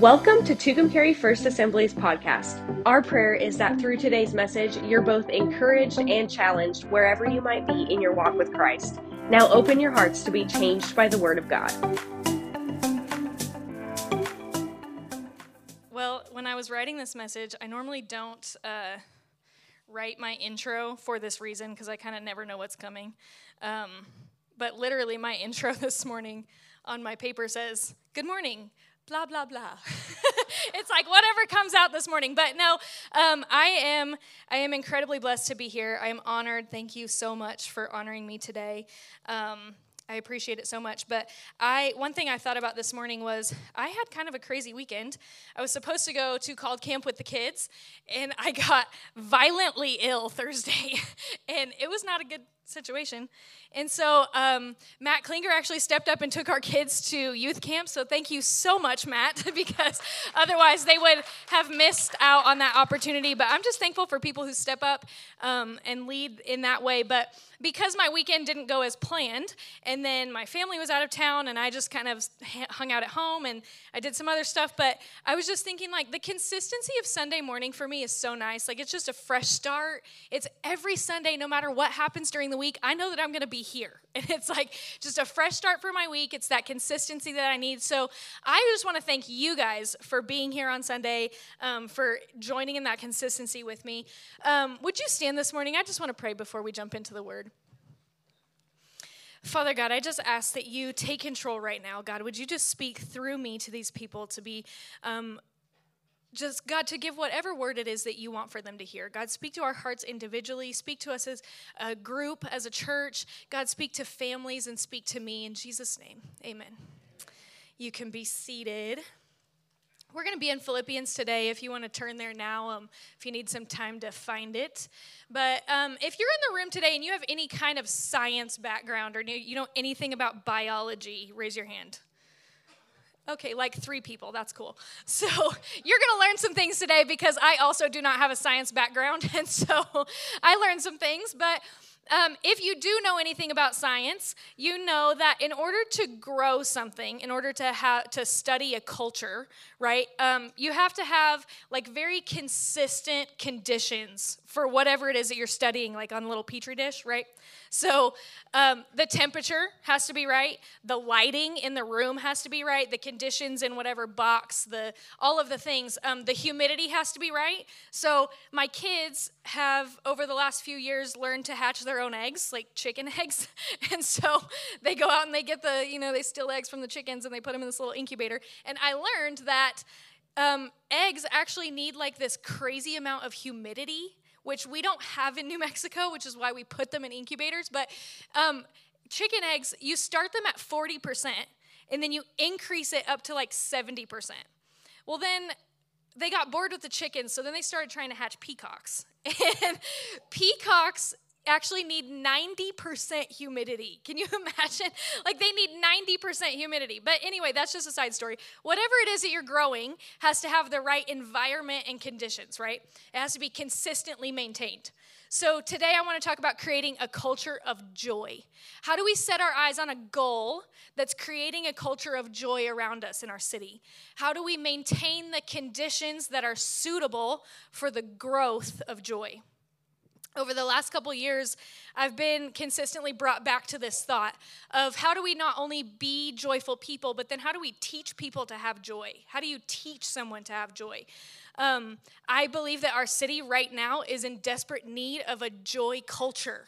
Welcome to Tucumcari First Assembly's podcast. Our prayer is that through today's message, you're both encouraged and challenged wherever you might be in your walk with Christ. Now open your hearts to be changed by the Word of God. Well, when I was writing this message, I normally don't uh, write my intro for this reason because I kind of never know what's coming. Um, but literally, my intro this morning on my paper says, Good morning blah blah blah. It's like whatever comes out this morning. But no um, i am i am incredibly blessed to be here. I am honored. Thank you so much for honoring me today. Um, I appreciate it so much. But I one thing I thought about this morning was I had kind of a crazy weekend. I was supposed to go to called camp with the kids, and I got violently ill Thursday, and it was not a good situation. And so um, Matt Klinger actually stepped up and took our kids to youth camp. So thank you so much, Matt, because otherwise they would have missed out on that opportunity. But I'm just thankful for people who step up um, and lead in that way. But because my weekend didn't go as planned, and then my family was out of town, and I just kind of hung out at home and I did some other stuff. But I was just thinking, like, the consistency of Sunday morning for me is so nice. Like, it's just a fresh start. It's every Sunday, no matter what happens during the week, I know that I'm going to be here. And it's like just a fresh start for my week. It's that consistency that I need. So I just want to thank you guys for being here on Sunday, um, for joining in that consistency with me. Um, would you stand this morning? I just want to pray before we jump into the word. Father God, I just ask that you take control right now. God, would you just speak through me to these people to be um, just God to give whatever word it is that you want for them to hear. God, speak to our hearts individually, speak to us as a group, as a church. God, speak to families and speak to me in Jesus' name. Amen. You can be seated. We're going to be in Philippians today if you want to turn there now, um, if you need some time to find it. But um, if you're in the room today and you have any kind of science background or you know anything about biology, raise your hand. Okay, like three people. That's cool. So you're going to learn some things today because I also do not have a science background. And so I learned some things. But um, if you do know anything about science, you know that in order to grow something, in order to have to study a culture, right, um, you have to have like very consistent conditions for whatever it is that you're studying, like on a little petri dish, right? So um, the temperature has to be right, the lighting in the room has to be right, the conditions in whatever box, the all of the things. Um, the humidity has to be right. So my kids have over the last few years learned to hatch their own eggs, like chicken eggs, and so they go out and they get the you know they steal eggs from the chickens and they put them in this little incubator. And I learned that. Um, eggs actually need like this crazy amount of humidity which we don't have in New Mexico, which is why we put them in incubators. But um, chicken eggs, you start them at 40%, and then you increase it up to like 70%. Well, then they got bored with the chickens, so then they started trying to hatch peacocks. And peacocks actually need 90% humidity. Can you imagine? Like they need 90% humidity. But anyway, that's just a side story. Whatever it is that you're growing has to have the right environment and conditions, right? It has to be consistently maintained. So today I want to talk about creating a culture of joy. How do we set our eyes on a goal that's creating a culture of joy around us in our city? How do we maintain the conditions that are suitable for the growth of joy? Over the last couple years, I've been consistently brought back to this thought of how do we not only be joyful people, but then how do we teach people to have joy? How do you teach someone to have joy? Um, I believe that our city right now is in desperate need of a joy culture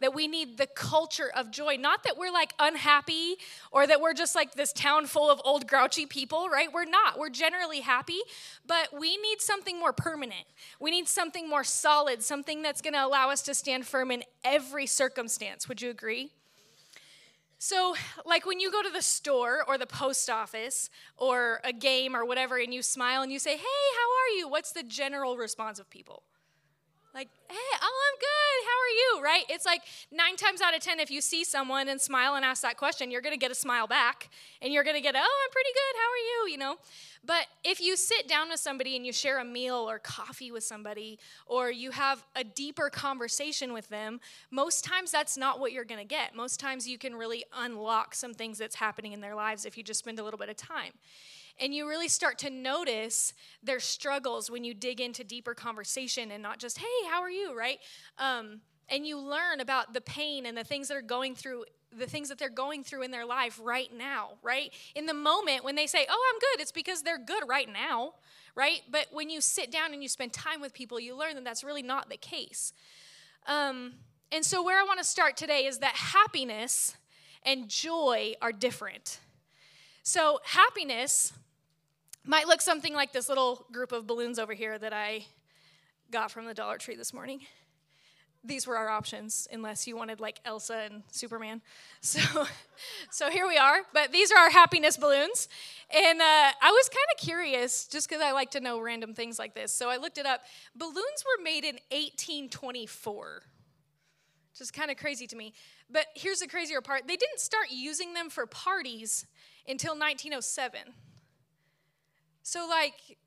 that we need the culture of joy. Not that we're like unhappy or that we're just like this town full of old grouchy people, right? We're not. We're generally happy, but we need something more permanent. We need something more solid, something that's going to allow us to stand firm in every circumstance. Would you agree? So, like when you go to the store or the post office or a game or whatever, and you smile and you say, Hey, how are you? What's the general response of people? Like, hey, oh, I'm good. How are you? Right? It's like nine times out of 10, if you see someone and smile and ask that question, you're going to get a smile back. And you're going to get, oh, I'm pretty good. How are you? You know? But if you sit down with somebody and you share a meal or coffee with somebody, or you have a deeper conversation with them, most times that's not what you're going to get. Most times you can really unlock some things that's happening in their lives if you just spend a little bit of time. And you really start to notice their struggles when you dig into deeper conversation and not just, hey, how are you, right? Um, and you learn about the pain and the things that are going through the things that they're going through in their life right now, right? In the moment when they say, Oh, I'm good, it's because they're good right now, right? But when you sit down and you spend time with people, you learn that that's really not the case. Um, and so, where I want to start today is that happiness and joy are different. So, happiness might look something like this little group of balloons over here that I got from the Dollar Tree this morning these were our options unless you wanted like Elsa and Superman. So, so here we are. But these are our happiness balloons, and uh, I was kind of curious just because I like to know random things like this. So I looked it up. Balloons were made in 1824, which is kind of crazy to me. But here's the crazier part: they didn't start using them for parties until 1907. So like,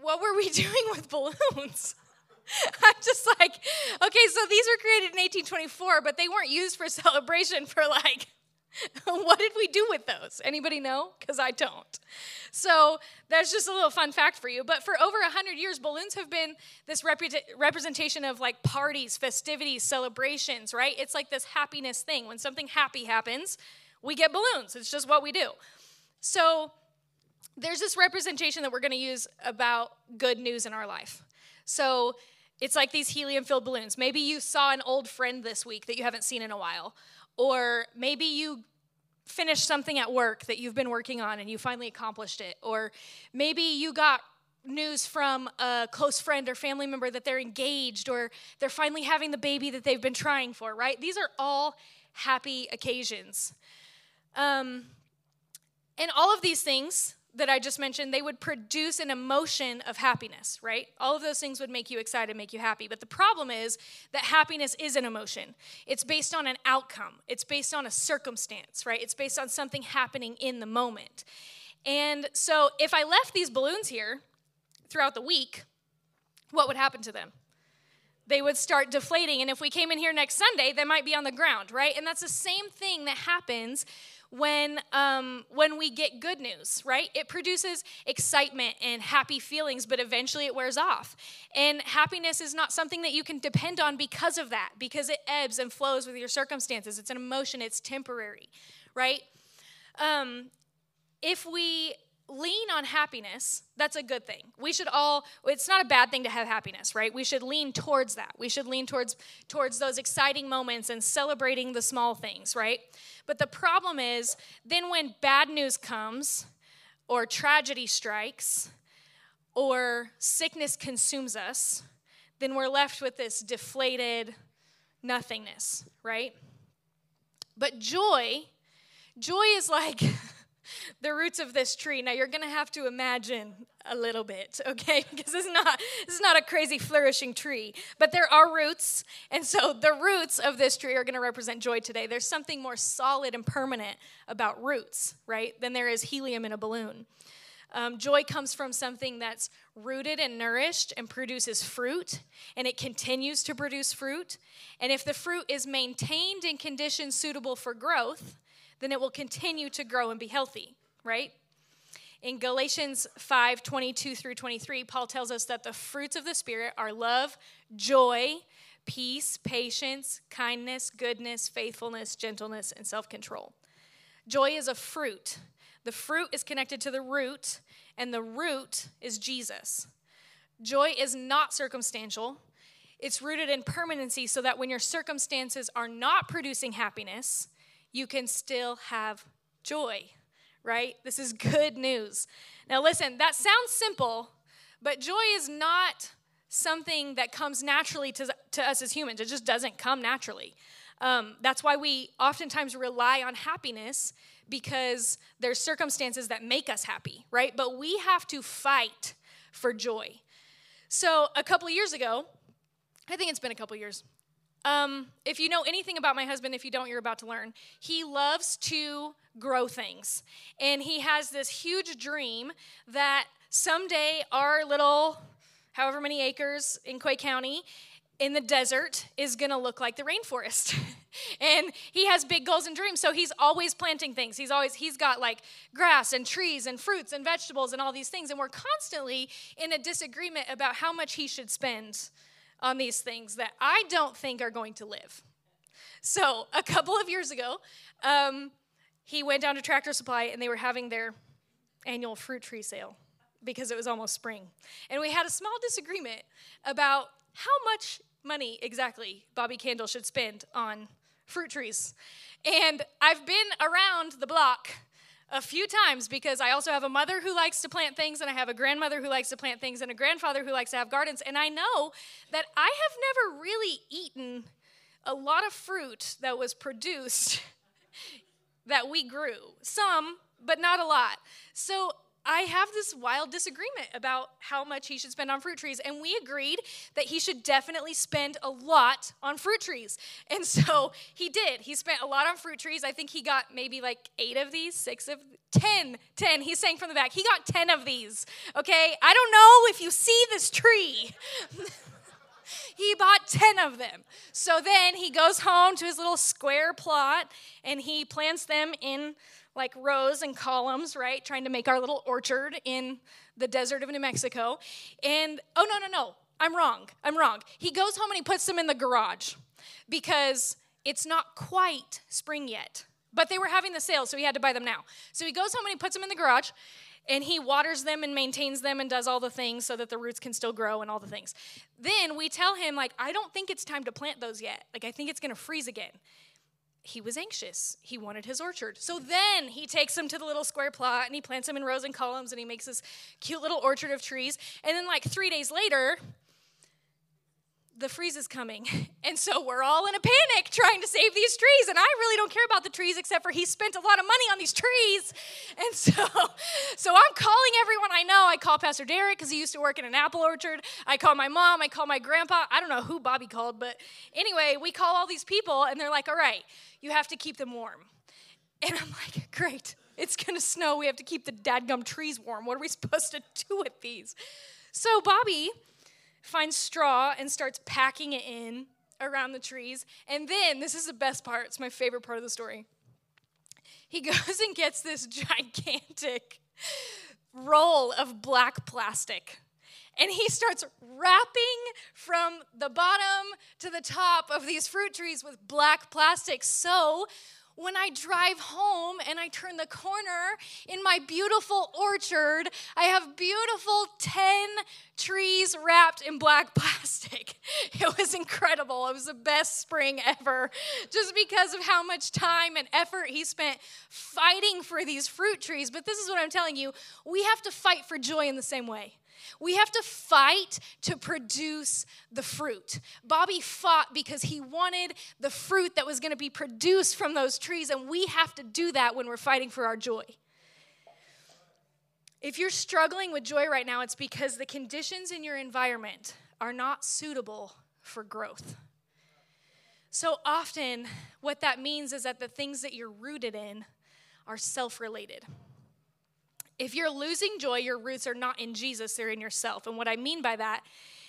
what were we doing with balloons? I'm just like, okay, so these were created in 1824, but they weren't used for celebration for like, what did we do with those? Anybody know? Because I don't. So that's just a little fun fact for you. But for over 100 years, balloons have been this representation of like parties, festivities, celebrations, right? It's like this happiness thing. When something happy happens, we get balloons. It's just what we do. So there's this representation that we're going to use about good news in our life. So it's like these helium filled balloons. Maybe you saw an old friend this week that you haven't seen in a while. Or maybe you finished something at work that you've been working on and you finally accomplished it. Or maybe you got news from a close friend or family member that they're engaged or they're finally having the baby that they've been trying for, right? These are all happy occasions. Um, and all of these things that I just mentioned, they would produce an emotion of happiness, right? All of those things would make you excited, make you happy. But the problem is that happiness is an emotion. It's based on an outcome, it's based on a circumstance, right? It's based on something happening in the moment. And so if I left these balloons here throughout the week, what would happen to them? They would start deflating. And if we came in here next Sunday, they might be on the ground, right? And that's the same thing that happens when um, when we get good news right? It produces excitement and happy feelings but eventually it wears off. And happiness is not something that you can depend on because of that because it ebbs and flows with your circumstances. It's an emotion it's temporary right? Um, if we lean on happiness, that's a good thing. We should all it's not a bad thing to have happiness, right? We should lean towards that. We should lean towards towards those exciting moments and celebrating the small things, right? But the problem is then when bad news comes or tragedy strikes or sickness consumes us, then we're left with this deflated nothingness, right? But joy, joy is like the roots of this tree. Now you're going to have to imagine a little bit, okay? Because it's not this is not a crazy flourishing tree, but there are roots, and so the roots of this tree are going to represent joy today. There's something more solid and permanent about roots, right? Than there is helium in a balloon. Um, joy comes from something that's rooted and nourished and produces fruit, and it continues to produce fruit. And if the fruit is maintained in conditions suitable for growth, then it will continue to grow and be healthy, right? In Galatians 5 22 through 23, Paul tells us that the fruits of the Spirit are love, joy, peace, patience, kindness, goodness, faithfulness, gentleness, and self control. Joy is a fruit. The fruit is connected to the root, and the root is Jesus. Joy is not circumstantial. It's rooted in permanency so that when your circumstances are not producing happiness, you can still have joy, right? This is good news. Now, listen, that sounds simple, but joy is not something that comes naturally to, to us as humans. It just doesn't come naturally. Um, that's why we oftentimes rely on happiness because there's circumstances that make us happy, right? But we have to fight for joy. So, a couple of years ago, I think it's been a couple years, um, if you know anything about my husband, if you don't, you're about to learn. He loves to grow things. And he has this huge dream that someday our little, however many acres in Quay County, in the desert is going to look like the rainforest. and he has big goals and dreams, so he's always planting things. He's always he's got like grass and trees and fruits and vegetables and all these things and we're constantly in a disagreement about how much he should spend on these things that I don't think are going to live. So, a couple of years ago, um, he went down to Tractor Supply and they were having their annual fruit tree sale because it was almost spring. And we had a small disagreement about how much money exactly Bobby Kandel should spend on fruit trees. And I've been around the block a few times because I also have a mother who likes to plant things, and I have a grandmother who likes to plant things, and a grandfather who likes to have gardens. And I know that I have never really eaten a lot of fruit that was produced that we grew. Some, but not a lot. So I have this wild disagreement about how much he should spend on fruit trees. And we agreed that he should definitely spend a lot on fruit trees. And so he did. He spent a lot on fruit trees. I think he got maybe like eight of these, six of, ten, ten. He's saying from the back, he got 10 of these. Okay? I don't know if you see this tree. he bought 10 of them. So then he goes home to his little square plot and he plants them in like rows and columns, right? Trying to make our little orchard in the desert of New Mexico. And oh, no, no, no, I'm wrong. I'm wrong. He goes home and he puts them in the garage because it's not quite spring yet. But they were having the sale, so he had to buy them now. So he goes home and he puts them in the garage and he waters them and maintains them and does all the things so that the roots can still grow and all the things. Then we tell him like I don't think it's time to plant those yet. Like I think it's going to freeze again he was anxious. He wanted his orchard. So then he takes them to the little square plot and he plants them in rows and columns and he makes this cute little orchard of trees. And then, like three days later, the freeze is coming. And so we're all in a panic trying to save these trees. And I really don't care about the trees except for he spent a lot of money on these trees. And so, so I'm calling everyone I know. I call Pastor Derek because he used to work in an apple orchard. I call my mom. I call my grandpa. I don't know who Bobby called, but anyway, we call all these people and they're like, all right, you have to keep them warm. And I'm like, great. It's going to snow. We have to keep the dadgum trees warm. What are we supposed to do with these? So Bobby finds straw and starts packing it in around the trees. And then, this is the best part, it's my favorite part of the story. He goes and gets this gigantic roll of black plastic. And he starts wrapping from the bottom to the top of these fruit trees with black plastic. So when I drive home and I turn the corner in my beautiful orchard, I have beautiful 10 trees wrapped in black plastic. It was incredible. It was the best spring ever, just because of how much time and effort he spent fighting for these fruit trees. But this is what I'm telling you we have to fight for joy in the same way. We have to fight to produce the fruit. Bobby fought because he wanted the fruit that was going to be produced from those trees, and we have to do that when we're fighting for our joy. If you're struggling with joy right now, it's because the conditions in your environment are not suitable for growth. So often, what that means is that the things that you're rooted in are self related. If you're losing joy, your roots are not in Jesus, they're in yourself. And what I mean by that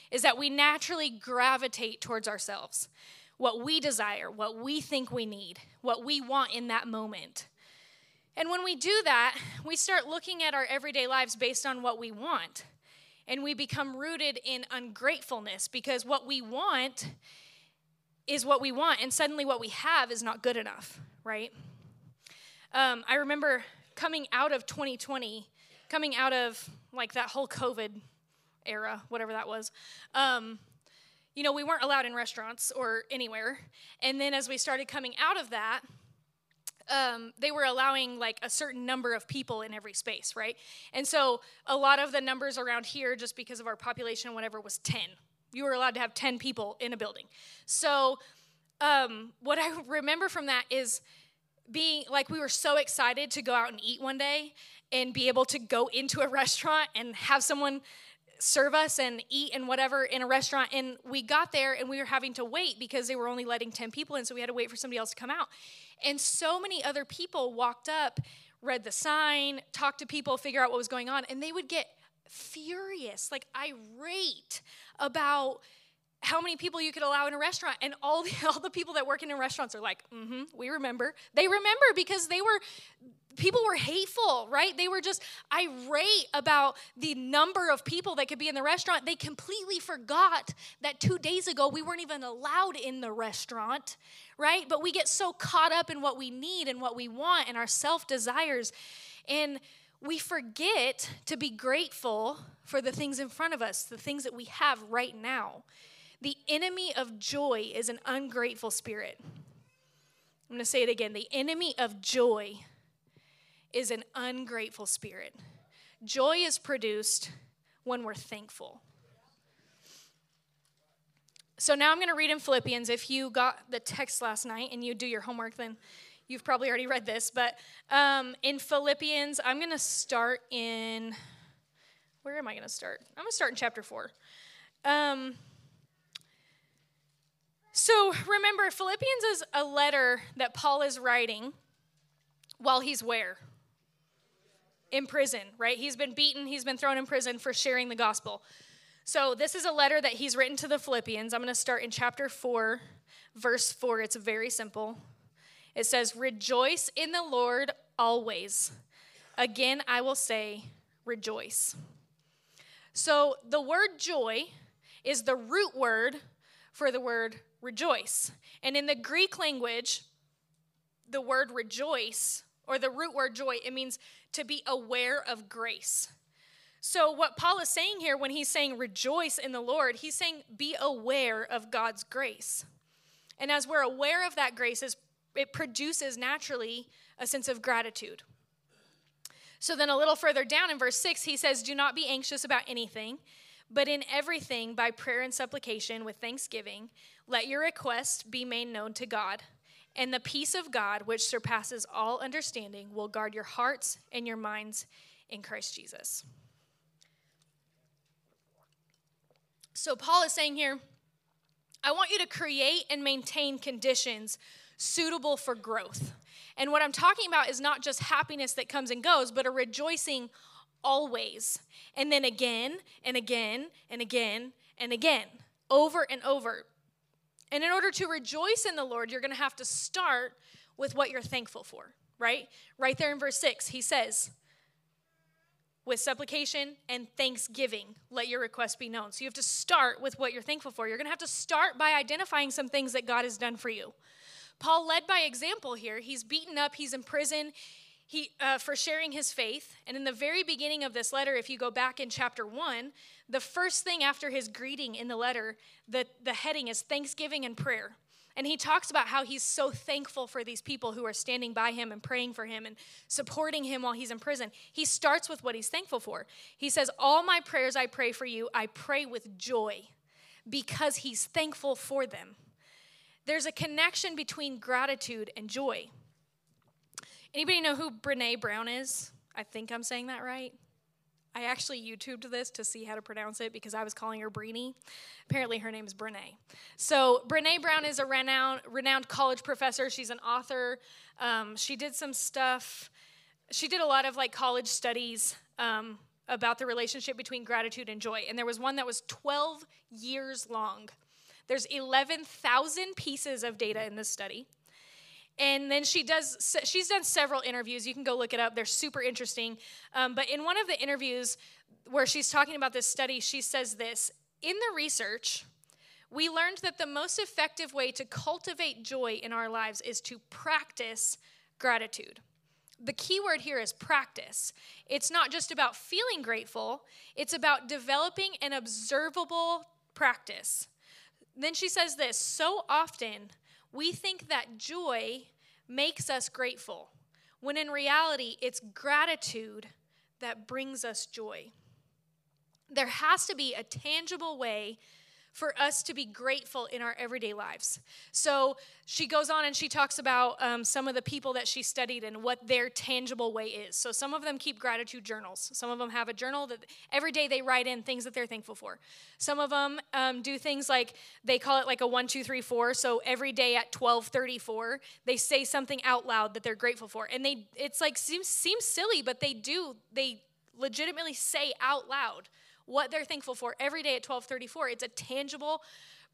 is that we naturally gravitate towards ourselves, what we desire, what we think we need, what we want in that moment. And when we do that, we start looking at our everyday lives based on what we want. And we become rooted in ungratefulness because what we want is what we want, and suddenly what we have is not good enough, right? Um, I remember coming out of 2020, coming out of like that whole COVID era, whatever that was, um, you know, we weren't allowed in restaurants or anywhere. And then as we started coming out of that, um, they were allowing like a certain number of people in every space, right? And so a lot of the numbers around here, just because of our population and whatever, was 10. You were allowed to have 10 people in a building. So um, what I remember from that is being like we were so excited to go out and eat one day and be able to go into a restaurant and have someone serve us and eat and whatever in a restaurant. And we got there and we were having to wait because they were only letting 10 people in so we had to wait for somebody else to come out. And so many other people walked up read the sign talked to people figure out what was going on and they would get furious. Like irate about how many people you could allow in a restaurant. And all the, all the people that work in restaurants are like mm-hmm we remember. They remember because they were people were hateful right? They were just irate about the number of people that could be in the restaurant. They completely forgot that two days ago we weren't even allowed in the restaurant right? But we get so caught up in what we need and what we want and our self desires and we forget to be grateful for the things in front of us the things that we have right now the enemy of joy is an ungrateful spirit. I'm going to say it again. The enemy of joy is an ungrateful spirit. Joy is produced when we're thankful. So now I'm going to read in Philippians. If you got the text last night and you do your homework, then you've probably already read this. But um, in Philippians, I'm going to start in. Where am I going to start? I'm going to start in chapter 4. Um, so remember, Philippians is a letter that Paul is writing while he's where? In prison, right? He's been beaten, he's been thrown in prison for sharing the gospel. So this is a letter that he's written to the Philippians. I'm going to start in chapter 4, verse 4. It's very simple. It says, Rejoice in the Lord always. Again, I will say, rejoice. So the word joy is the root word for the word rejoice. And in the Greek language, the word rejoice, or the root word joy, it means to be aware of grace. So, what Paul is saying here when he's saying rejoice in the Lord, he's saying be aware of God's grace. And as we're aware of that grace, it produces naturally a sense of gratitude. So, then a little further down in verse 6, he says, Do not be anxious about anything, but in everything, by prayer and supplication with thanksgiving, let your requests be made known to God. And the peace of God, which surpasses all understanding, will guard your hearts and your minds in Christ Jesus. So, Paul is saying here, I want you to create and maintain conditions suitable for growth. And what I'm talking about is not just happiness that comes and goes, but a rejoicing always. And then again and again and again and again, over and over. And in order to rejoice in the Lord, you're going to have to start with what you're thankful for, right? Right there in verse 6, he says, with supplication and thanksgiving, let your request be known. So you have to start with what you're thankful for. You're going to have to start by identifying some things that God has done for you. Paul led by example here. He's beaten up, he's in prison, he, uh, for sharing his faith. And in the very beginning of this letter, if you go back in chapter one, the first thing after his greeting in the letter, the, the heading is thanksgiving and prayer. And he talks about how he's so thankful for these people who are standing by him and praying for him and supporting him while he's in prison. He starts with what he's thankful for. He says, All my prayers I pray for you, I pray with joy because he's thankful for them. There's a connection between gratitude and joy. Anybody know who Brene Brown is? I think I'm saying that right. I actually YouTubed this to see how to pronounce it because I was calling her Breenie. Apparently, her name is Brene. So, Brene Brown is a renowned, renowned college professor. She's an author. Um, she did some stuff. She did a lot of like college studies um, about the relationship between gratitude and joy. And there was one that was 12 years long. There's 11,000 pieces of data in this study. And then she does, she's done several interviews. You can go look it up. They're super interesting. Um, but in one of the interviews where she's talking about this study, she says this In the research, we learned that the most effective way to cultivate joy in our lives is to practice gratitude. The key word here is practice. It's not just about feeling grateful, it's about developing an observable practice. Then she says this so often we think that joy makes us grateful, when in reality, it's gratitude that brings us joy. There has to be a tangible way for us to be grateful in our everyday lives. So she goes on and she talks about um, some of the people that she studied and what their tangible way is. So some of them keep gratitude journals. Some of them have a journal that every day they write in things that they're thankful for. Some of them um, do things like they call it like a one, two, three, four. So every day at twelve thirty-four, they say something out loud that they're grateful for, and they it's like seems seems silly, but they do they legitimately say out loud what they're thankful for every day at 1234 it's a tangible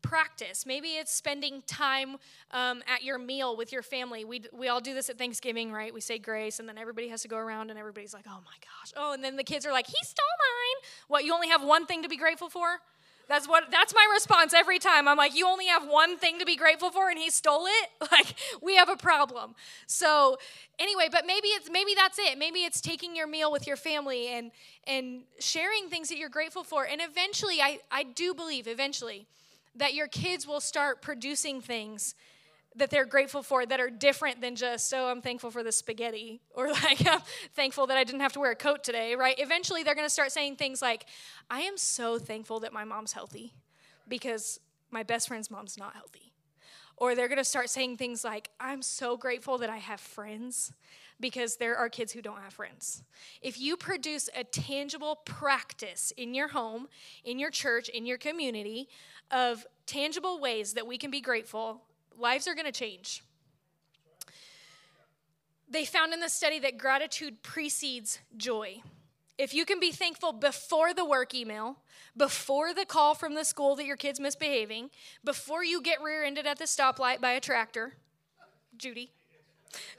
practice. Maybe it's spending time um, at your meal with your family. We, we all do this at Thanksgiving, right? We say grace, and then everybody has to go around, and everybody's like, oh my gosh. Oh, and then the kids are like, he stole mine. What, you only have one thing to be grateful for? That's what that's my response every time. I'm like, you only have one thing to be grateful for and he stole it? Like, we have a problem. So, anyway, but maybe it's maybe that's it. Maybe it's taking your meal with your family and and sharing things that you're grateful for. And eventually I I do believe eventually that your kids will start producing things that they're grateful for that are different than just, oh, I'm thankful for the spaghetti, or like, I'm thankful that I didn't have to wear a coat today, right? Eventually, they're gonna start saying things like, I am so thankful that my mom's healthy because my best friend's mom's not healthy. Or they're gonna start saying things like, I'm so grateful that I have friends because there are kids who don't have friends. If you produce a tangible practice in your home, in your church, in your community of tangible ways that we can be grateful, lives are going to change. They found in the study that gratitude precedes joy. If you can be thankful before the work email, before the call from the school that your kid's misbehaving, before you get rear ended at the stoplight by a tractor, Judy,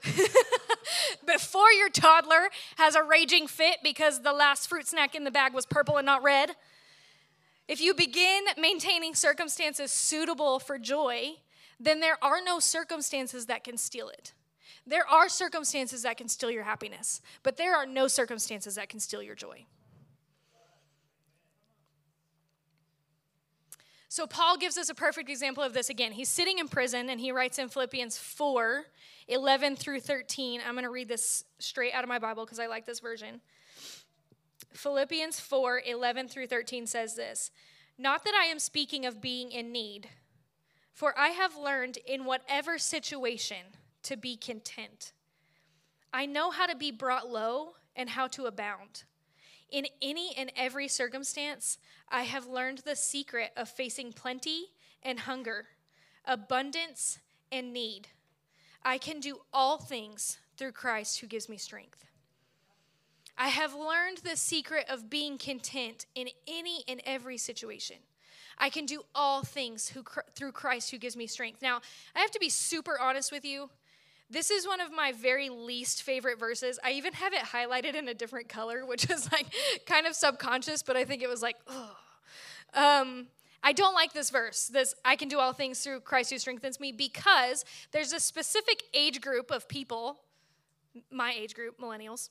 before your toddler has a raging fit because the last fruit snack in the bag was purple and not red, if you begin maintaining circumstances suitable for joy, then there are no circumstances that can steal it. There are circumstances that can steal your happiness, but there are no circumstances that can steal your joy. So, Paul gives us a perfect example of this again. He's sitting in prison and he writes in Philippians 4 11 through 13. I'm going to read this straight out of my Bible because I like this version. Philippians 4 11 through 13 says this Not that I am speaking of being in need for I have learned in whatever situation to be content. I know how to be brought low and how to abound. In any and every circumstance, I have learned the secret of facing plenty and hunger, abundance and need. I can do all things through Christ who gives me strength. I have learned the secret of being content in any and every situation. I can do all things who, through Christ who gives me strength. Now, I have to be super honest with you. This is one of my very least favorite verses. I even have it highlighted in a different color, which is like kind of subconscious, but I think it was like. Um, I don't like this verse, this I can do all things through Christ who strengthens me, because there's a specific age group of people, my age group, millennials,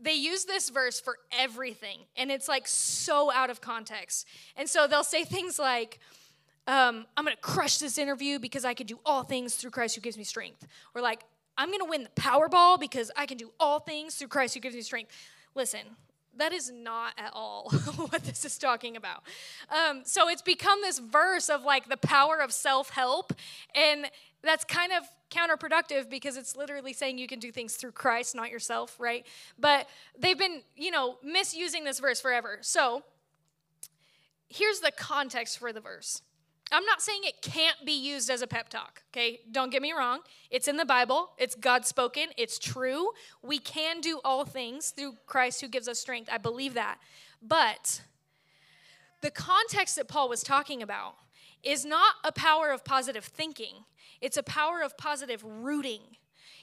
they use this verse for everything, and it's like so out of context. And so they'll say things like, um, I'm gonna crush this interview because I can do all things through Christ who gives me strength. Or like, I'm gonna win the Powerball because I can do all things through Christ who gives me strength. Listen, that is not at all what this is talking about. Um, so it's become this verse of like the power of self help, and that's kind of counterproductive because it's literally saying you can do things through Christ, not yourself, right? But they've been, you know, misusing this verse forever. So here's the context for the verse. I'm not saying it can't be used as a pep talk, okay? Don't get me wrong. It's in the Bible, it's God spoken, it's true. We can do all things through Christ who gives us strength. I believe that. But the context that Paul was talking about is not a power of positive thinking, it's a power of positive rooting.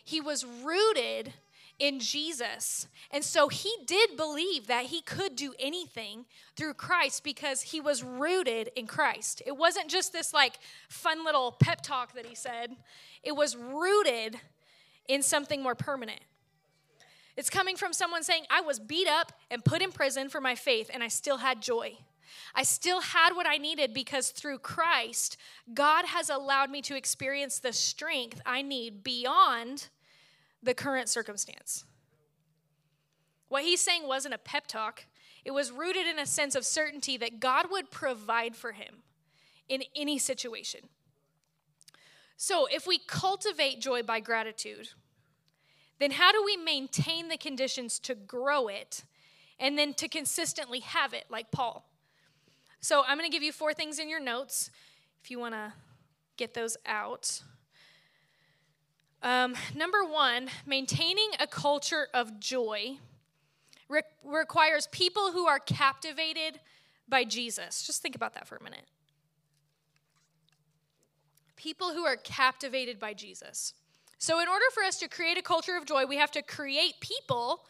He was rooted in Jesus. And so he did believe that he could do anything through Christ because he was rooted in Christ. It wasn't just this like fun little pep talk that he said, it was rooted in something more permanent. It's coming from someone saying, I was beat up and put in prison for my faith, and I still had joy. I still had what I needed because through Christ, God has allowed me to experience the strength I need beyond the current circumstance. What he's saying wasn't a pep talk, it was rooted in a sense of certainty that God would provide for him in any situation. So, if we cultivate joy by gratitude, then how do we maintain the conditions to grow it and then to consistently have it, like Paul? So I'm going to give you four things in your notes if you want to get those out. Um, number one, maintaining a culture of joy re- requires people who are captivated by Jesus. Just think about that for a minute. people who are captivated by Jesus. So, in order for us to create a culture of joy, we have to create people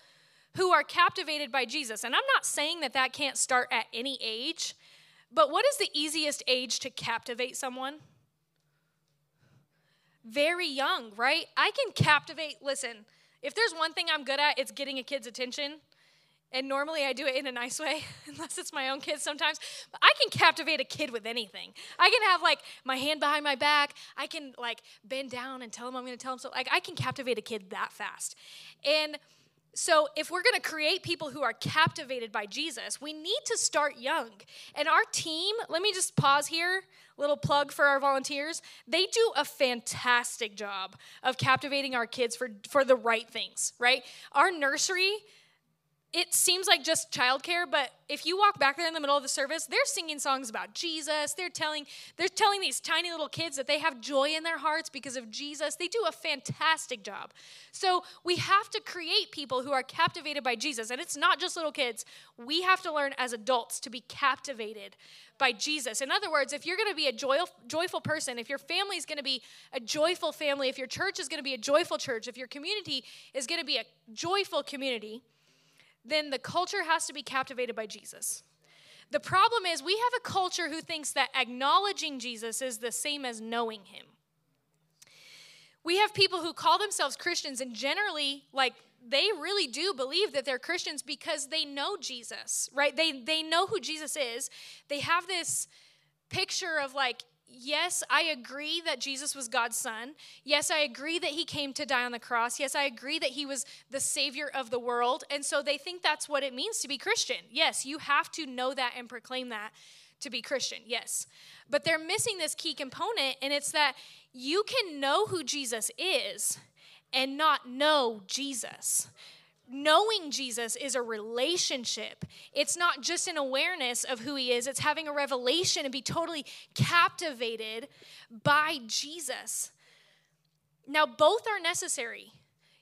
who are captivated by Jesus. And I'm not saying that that can't start at any age, but what is the easiest age to captivate someone? Very young, right? I can captivate, listen, if there's one thing I'm good at, it's getting a kid's attention. And normally I do it in a nice way, unless it's my own kids sometimes. But I can captivate a kid with anything. I can have like my hand behind my back. I can like bend down and tell them I'm going to tell them so. Like I can captivate a kid that fast. And so, if we're going to create people who are captivated by Jesus, we need to start young. And our team, let me just pause here, little plug for our volunteers. They do a fantastic job of captivating our kids for, for the right things, right? Our nursery, it seems like just childcare, but if you walk back there in the middle of the service, they're singing songs about Jesus. They're telling they're telling these tiny little kids that they have joy in their hearts because of Jesus. They do a fantastic job. So, we have to create people who are captivated by Jesus, and it's not just little kids. We have to learn as adults to be captivated by Jesus. In other words, if you're going to be a joyful, joyful person, if your family is going to be a joyful family, if your church is going to be a joyful church, if your community is going to be a joyful community, then the culture has to be captivated by Jesus. The problem is, we have a culture who thinks that acknowledging Jesus is the same as knowing him. We have people who call themselves Christians and generally, like, they really do believe that they're Christians because they know Jesus, right? They, they know who Jesus is. They have this picture of, like, yes, I agree that Jesus was God's son. Yes, I agree that he came to die on the cross. Yes, I agree that he was the savior of the world. And so they think that's what it means to be Christian. Yes, you have to know that and proclaim that to be Christian. Yes. But they're missing this key component, and it's that you can know who Jesus is and not know Jesus knowing Jesus is a relationship. It's not just an awareness of who he is, it's having a revelation and be totally captivated by Jesus. Now, both are necessary.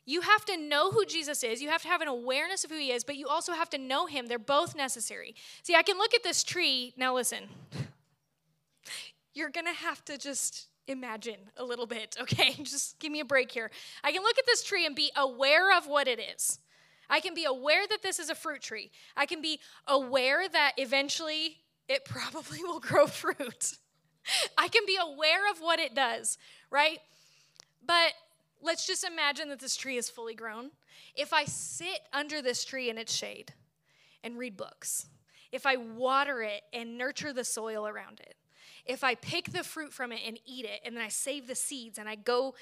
You have to know who Jesus is. You have to have an awareness of who he is, but you also have to know him. They're both necessary. See, I can look at this tree. Now, listen, you're going to have to just imagine a little bit, okay? Just give me a break here. I can look at this tree and be aware of what it is. I can be aware that this is a fruit tree. I can be aware that eventually it probably will grow fruit. I can be aware of what it does, right? But let's just imagine that this tree is fully grown. If I sit under this tree in its shade and read books, if I water it and nurture the soil around it, if I pick the fruit from it and eat it, and then I save the seeds and I go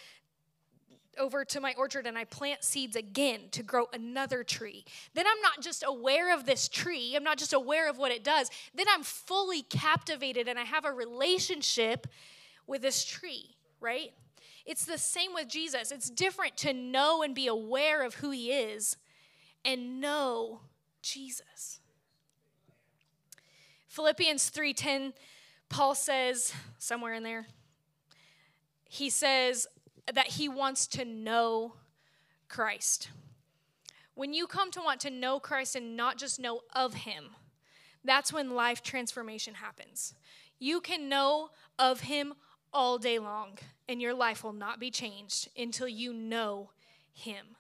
over to my orchard and I plant seeds again to grow another tree. Then I'm not just aware of this tree, I'm not just aware of what it does. Then I'm fully captivated and I have a relationship with this tree, right? It's the same with Jesus. It's different to know and be aware of who he is and know Jesus. Philippians 3:10 Paul says somewhere in there he says that he wants to know Christ. When you come to want to know Christ and not just know of him, that's when life transformation happens. You can know of him all day long, and your life will not be changed until you know him.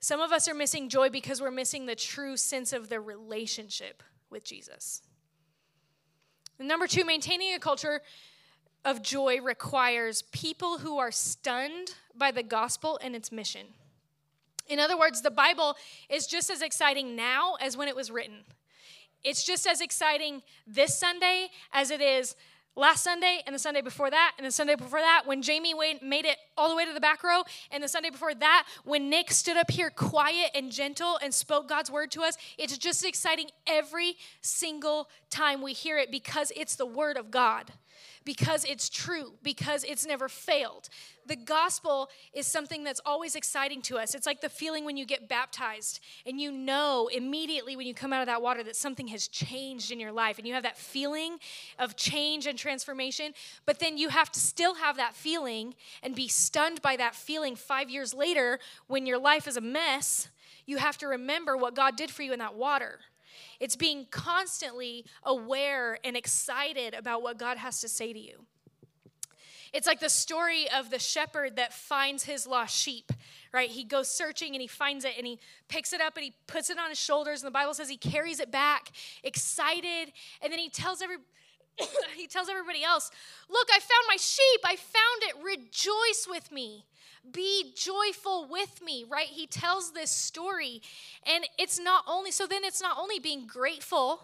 Some of us are missing joy because we're missing the true sense of the relationship with Jesus. And number two, maintaining a culture of joy requires people who are stunned by the gospel and its mission. In other words, the Bible is just as exciting now as when it was written. It's just as exciting this Sunday as it is last Sunday and the Sunday before that and the Sunday before that when Jamie made it all the way to the back row and the Sunday before that when Nick stood up here quiet and gentle and spoke God's word to us. It's just exciting every single time we hear it because it's the word of God because it's true, because it's never failed. The gospel is something that's always exciting to us. It's like the feeling when you get baptized and you know immediately when you come out of that water that something has changed in your life and you have that feeling of change and transformation, but then you have to still have that feeling and be stunned by that feeling five years later when your life is a mess. You have to remember what God did for you in that water. It's being constantly aware and excited about what God has to say to you. It's like the story of the shepherd that finds his lost sheep, right? He goes searching and he finds it and he picks it up and he puts it on his shoulders. And the Bible says he carries it back, excited. And then he tells every he tells everybody else, Look, I found my sheep. I found it. Rejoice with me. Be joyful with me, right? He tells this story. And it's not only, so then it's not only being grateful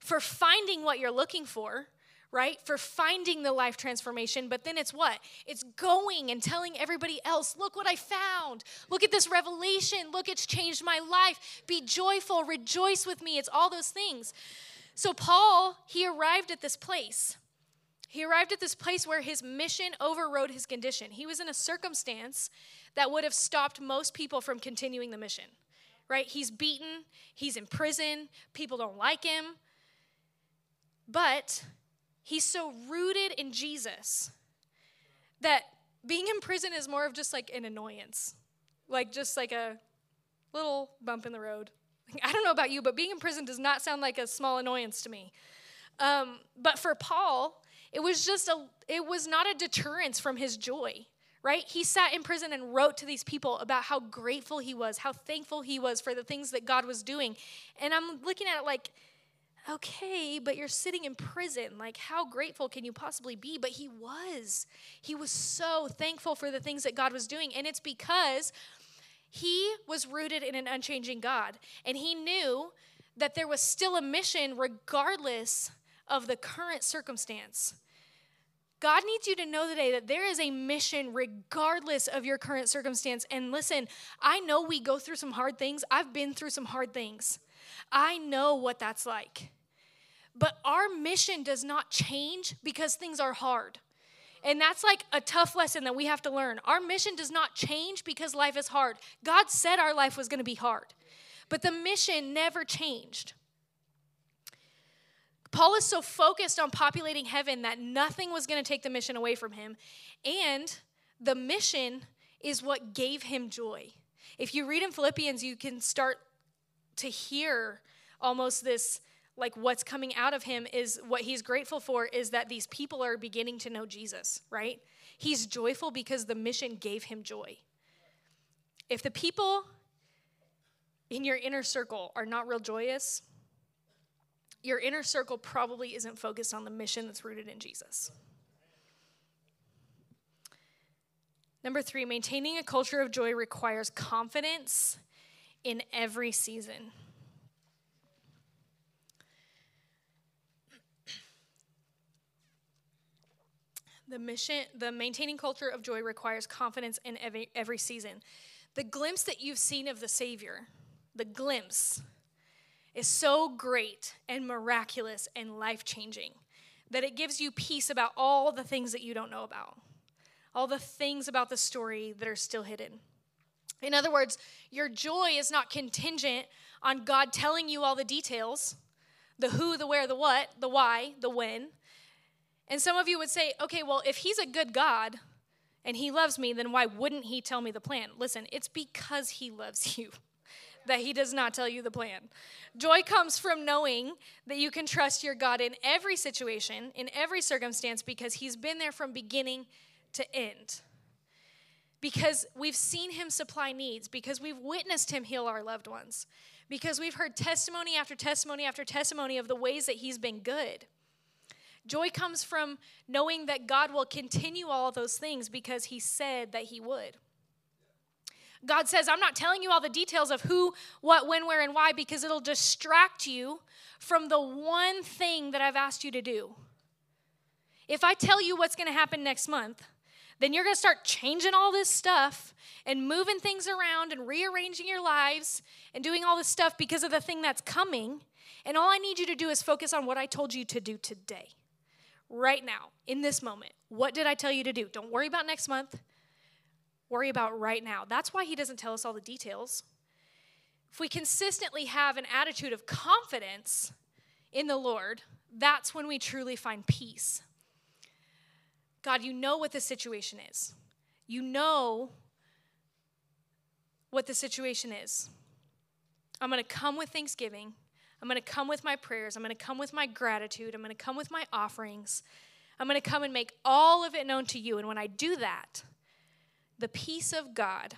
for finding what you're looking for, right? For finding the life transformation, but then it's what? It's going and telling everybody else, look what I found. Look at this revelation. Look, it's changed my life. Be joyful, rejoice with me. It's all those things. So, Paul, he arrived at this place. He arrived at this place where his mission overrode his condition. He was in a circumstance that would have stopped most people from continuing the mission, right? He's beaten, he's in prison, people don't like him. But he's so rooted in Jesus that being in prison is more of just like an annoyance, like just like a little bump in the road. I don't know about you, but being in prison does not sound like a small annoyance to me. Um, but for Paul, it was just a, it was not a deterrence from his joy, right? He sat in prison and wrote to these people about how grateful he was, how thankful he was for the things that God was doing. And I'm looking at it like, okay, but you're sitting in prison. Like, how grateful can you possibly be? But he was. He was so thankful for the things that God was doing. And it's because he was rooted in an unchanging God. And he knew that there was still a mission regardless of the current circumstance. God needs you to know today that there is a mission regardless of your current circumstance. And listen, I know we go through some hard things. I've been through some hard things. I know what that's like. But our mission does not change because things are hard. And that's like a tough lesson that we have to learn. Our mission does not change because life is hard. God said our life was going to be hard, but the mission never changed. Paul is so focused on populating heaven that nothing was going to take the mission away from him. And the mission is what gave him joy. If you read in Philippians, you can start to hear almost this like what's coming out of him is what he's grateful for is that these people are beginning to know Jesus, right? He's joyful because the mission gave him joy. If the people in your inner circle are not real joyous, your inner circle probably isn't focused on the mission that's rooted in Jesus. Number three, maintaining a culture of joy requires confidence in every season. The mission, the maintaining culture of joy requires confidence in every, every season. The glimpse that you've seen of the Savior, the glimpse, is so great and miraculous and life changing that it gives you peace about all the things that you don't know about, all the things about the story that are still hidden. In other words, your joy is not contingent on God telling you all the details the who, the where, the what, the why, the when. And some of you would say, okay, well, if he's a good God and he loves me, then why wouldn't he tell me the plan? Listen, it's because he loves you that he does not tell you the plan. Joy comes from knowing that you can trust your God in every situation, in every circumstance, because he's been there from beginning to end. Because we've seen him supply needs, because we've witnessed him heal our loved ones, because we've heard testimony after testimony after testimony of the ways that he's been good. Joy comes from knowing that God will continue all those things because He said that He would. God says, I'm not telling you all the details of who, what, when, where, and why because it'll distract you from the one thing that I've asked you to do. If I tell you what's going to happen next month, then you're going to start changing all this stuff and moving things around and rearranging your lives and doing all this stuff because of the thing that's coming. And all I need you to do is focus on what I told you to do today right now, in this moment. What did I tell you to do? Don't worry about next month. Worry about right now. That's why he doesn't tell us all the details. If we consistently have an attitude of confidence in the Lord, that's when we truly find peace. God, you know what the situation is. You know what the situation is. I'm going to come with thanksgiving I'm going to come with my prayers. I'm going to come with my gratitude. I'm going to come with my offerings. I'm going to come and make all of it known to you. And when I do that, the peace of God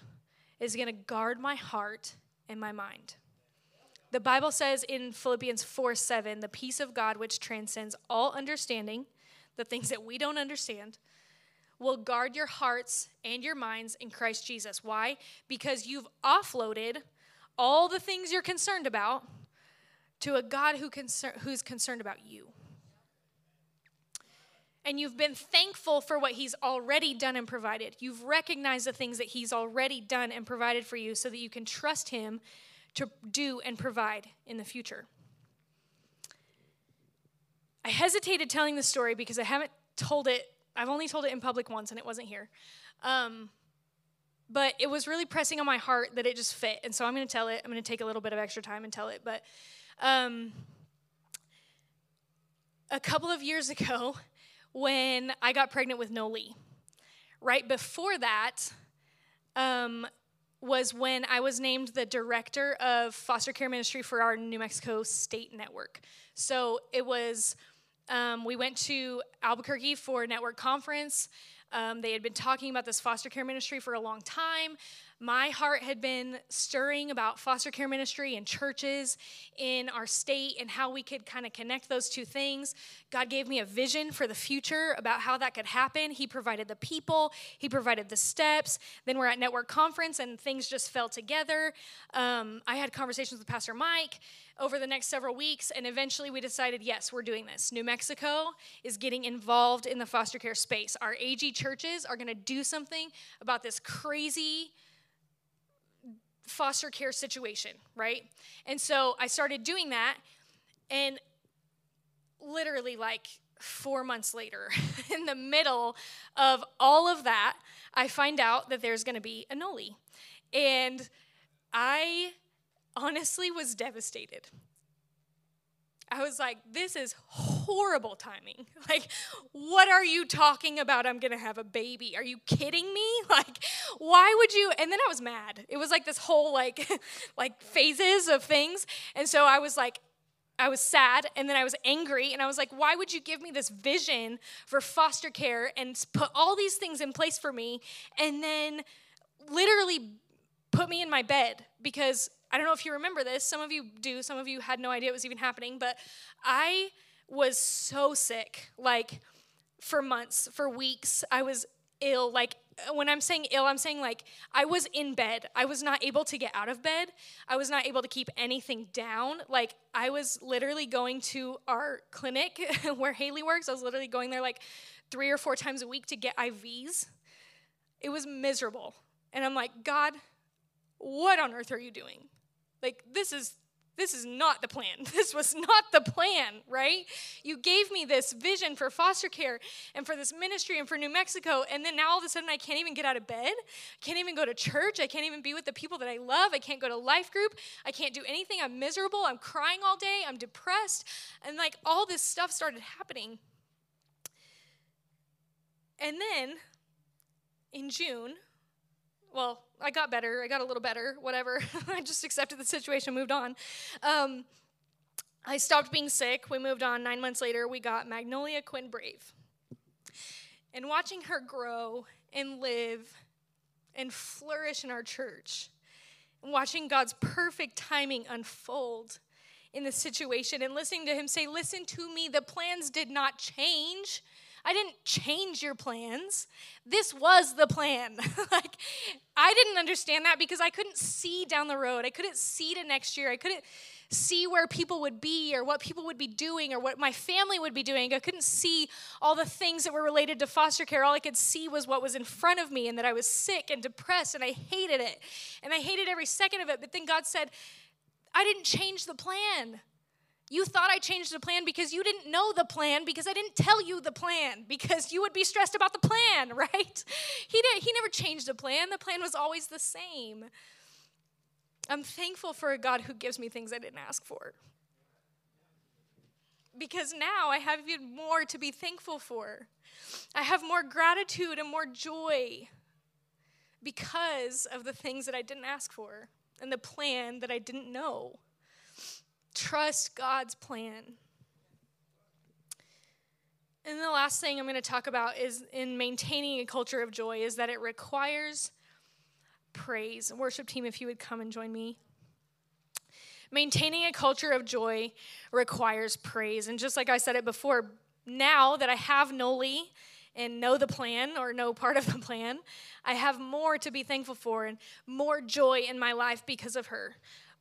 is going to guard my heart and my mind. The Bible says in Philippians 4 7, the peace of God, which transcends all understanding, the things that we don't understand, will guard your hearts and your minds in Christ Jesus. Why? Because you've offloaded all the things you're concerned about to a God who who's concerned about you. And you've been thankful for what He's already done and provided. You've recognized the things that He's already done and provided for you so that you can trust Him to do and provide in the future. I hesitated telling the story because I haven't told it, I've only told it in public once and it wasn't here. Um, but it was really pressing on my heart that it just fit. And so I'm going to tell it. I'm going to take a little bit of extra time and tell it. But um, a couple of years ago, when I got pregnant with Noli, right before that, um, was when I was named the director of foster care ministry for our New Mexico state network. So it was, um, we went to Albuquerque for a network conference. Um, they had been talking about this foster care ministry for a long time my heart had been stirring about foster care ministry and churches in our state and how we could kind of connect those two things. God gave me a vision for the future about how that could happen. He provided the people, He provided the steps. Then we're at Network Conference and things just fell together. Um, I had conversations with Pastor Mike over the next several weeks, and eventually we decided yes, we're doing this. New Mexico is getting involved in the foster care space. Our AG churches are going to do something about this crazy foster care situation, right? And so I started doing that, and literally, like four months later, in the middle of all of that, I find out that there's gonna be a Noli. And I honestly was devastated. I was like, this is horrible timing. Like, what are you talking about? I'm gonna have a baby. Are you kidding me? Like, why would you? And then I was mad. It was like this whole like like phases of things. And so I was like, I was sad and then I was angry and I was like, why would you give me this vision for foster care and put all these things in place for me and then literally put me in my bed because I don't know if you remember this. Some of you do. Some of you had no idea it was even happening. But I was so sick, like for months, for weeks. I was ill. Like uh, when I'm saying ill, I'm saying like I was in bed. I was not able to get out of bed. I was not able to keep anything down. Like I was literally going to our clinic where Haley works. I was literally going there like three or four times a week to get IVs. It was miserable. And I'm like, God, what on earth are you doing? Like, this is this is not the plan. This was not the plan, right? You gave me this vision for foster care and for this ministry and for New Mexico, and then now all of a sudden I can't even get out of bed. I can't even go to church. I can't even be with the people that I love. I can't go to life group. I can't do anything. I'm miserable. I'm crying all day. I'm depressed. And like all this stuff started happening. And then in June, well, I got better. I got a little better, whatever. I just accepted the situation, moved on. Um, I stopped being sick. We moved on. Nine months later, we got Magnolia Quinn Brave. And watching her grow and live and flourish in our church, and watching God's perfect timing unfold in the situation, and listening to Him say, Listen to me, the plans did not change. I didn't change your plans. This was the plan. like, I didn't understand that because I couldn't see down the road. I couldn't see to next year. I couldn't see where people would be or what people would be doing or what my family would be doing. I couldn't see all the things that were related to foster care. All I could see was what was in front of me and that I was sick and depressed and I hated it. And I hated every second of it. But then God said, I didn't change the plan. You thought I changed the plan because you didn't know the plan because I didn't tell you the plan because you would be stressed about the plan, right? He did he never changed the plan. The plan was always the same. I'm thankful for a God who gives me things I didn't ask for. Because now I have even more to be thankful for. I have more gratitude and more joy because of the things that I didn't ask for and the plan that I didn't know. Trust God's plan. And the last thing I'm going to talk about is in maintaining a culture of joy is that it requires praise. Worship team, if you would come and join me. Maintaining a culture of joy requires praise. And just like I said it before, now that I have Noli and know the plan or know part of the plan, I have more to be thankful for and more joy in my life because of her.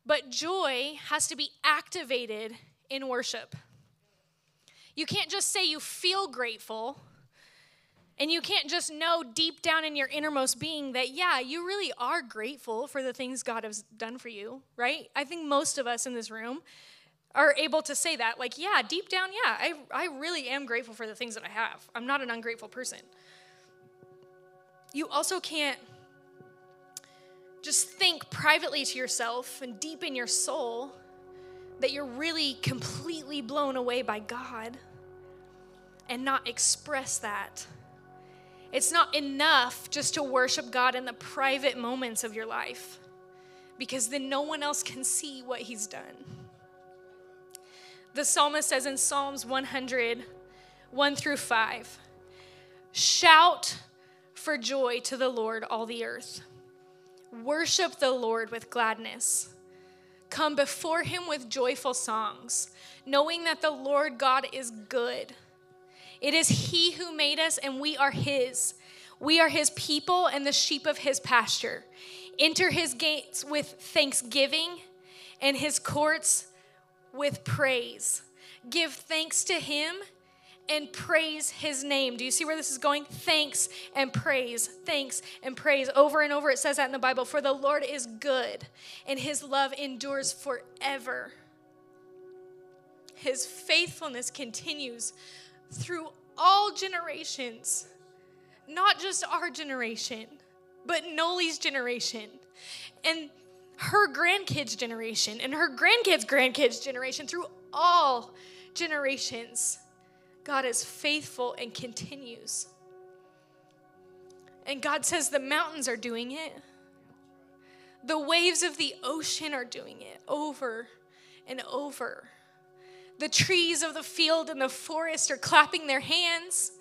But joy has to be activated in worship. You can't just say you feel grateful. And you can't just know deep down in your innermost being that, yeah, you really are grateful for the things God has done for you, right? I think most of us in this room are able to say that. Like, yeah, deep down, yeah, I, I really am grateful for the things that I have. I'm not an ungrateful person. You also can't just think privately to yourself and deep in your soul that you're really completely blown away by God and not express that. It's not enough just to worship God in the private moments of your life because then no one else can see what He's done. The psalmist says in Psalms 100, 1 through 5, Shout for joy to the Lord, all the earth. Worship the Lord with gladness. Come before Him with joyful songs, knowing that the Lord God is good it is He who made us, and we are His. We are His people and the sheep of His pasture. Enter His gates with thanksgiving and His courts with praise. Give thanks to Him and praise his name. Do you see where this is going? Thanks and praise, thanks and praise. Over and over it says that in the Bible. For the Lord is good and his love endures forever. His faithfulness continues through all generations, not just our generation, but Noli's generation and her grandkids' generation and her grandkids' grandkids' generation, through all generations. God is faithful and continues. And God says the mountains are doing it. The waves of the ocean are doing it over and over. The trees of the field and the forest are clapping their hands.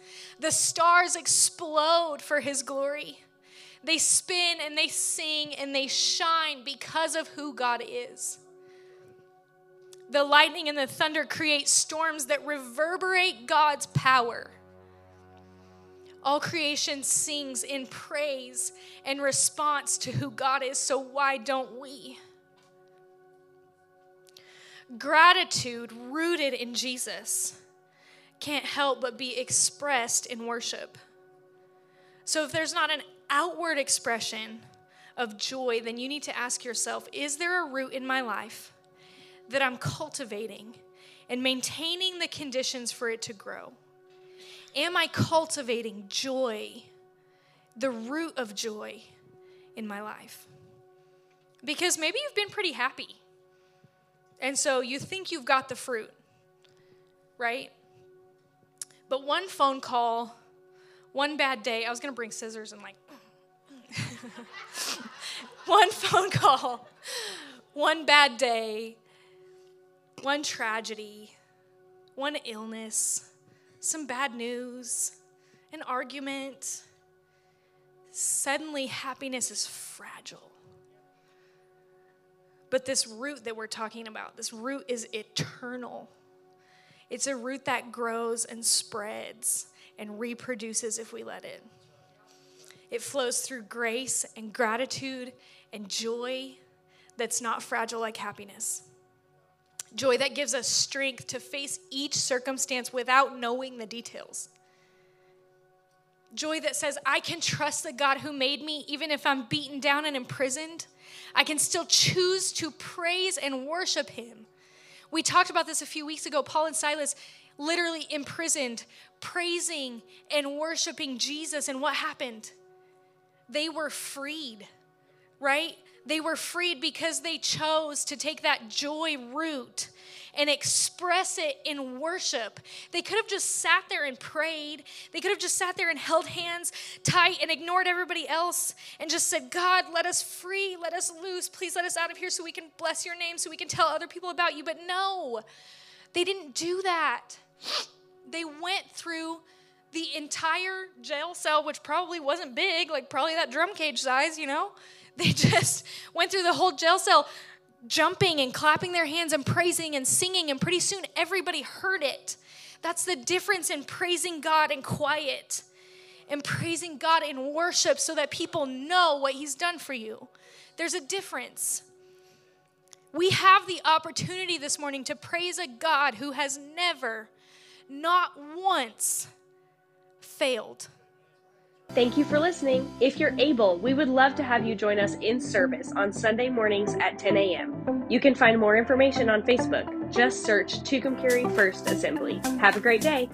The stars explode for his glory. They spin and they sing and they shine because of who God is. The lightning and the thunder create storms that reverberate God's power. All creation sings in praise and response to who God is, so why don't we? Gratitude rooted in Jesus can't help but be expressed in worship. So if there's not an outward expression of joy, then you need to ask yourself is there a root in my life that I'm cultivating and maintaining the conditions for it to grow? Am I cultivating joy, the root of joy in my life? Because maybe you've been pretty happy and so you think you've got the fruit, right? But one phone call, one bad day, I was to bring scissors and like, one phone call, one bad day, one tragedy, one illness, some bad news, an argument. Suddenly, happiness is fragile. But this root that we're talking about, this root is eternal. It's a root that grows and spreads and reproduces if we let it. It flows through grace and gratitude and joy that's not fragile like happiness. Joy that gives us strength to face each circumstance without knowing the details. Joy that says, I can trust the God who made me even if I'm beaten down and imprisoned I can still choose to praise and worship him. We talked about this a few weeks ago. Paul and Silas literally imprisoned, praising and worshiping Jesus. And what happened? They were freed, right? They were freed because they chose to take that joy root and express it in worship. They could have just sat there and prayed. They could have just sat there and held hands tight and ignored everybody else and just said, God, let us free, let us loose. Please let us out of here so we can bless your name, so we can tell other people about you. But no, they didn't do that. They went through the entire jail cell, which probably wasn't big, like probably that drum cage size, you know? They just went through the whole jail cell jumping and clapping their hands and praising and singing, and pretty soon everybody heard it. That's the difference in praising God in quiet and praising God in worship so that people know what He's done for you. There's a difference. We have the opportunity this morning to praise a God who has never, not once, failed. Thank you for listening. If you're able, we would love to have you join us in service on Sunday mornings at 10 a.m. You can find more information on Facebook. Just search Tucumcari First Assembly. Have a great day.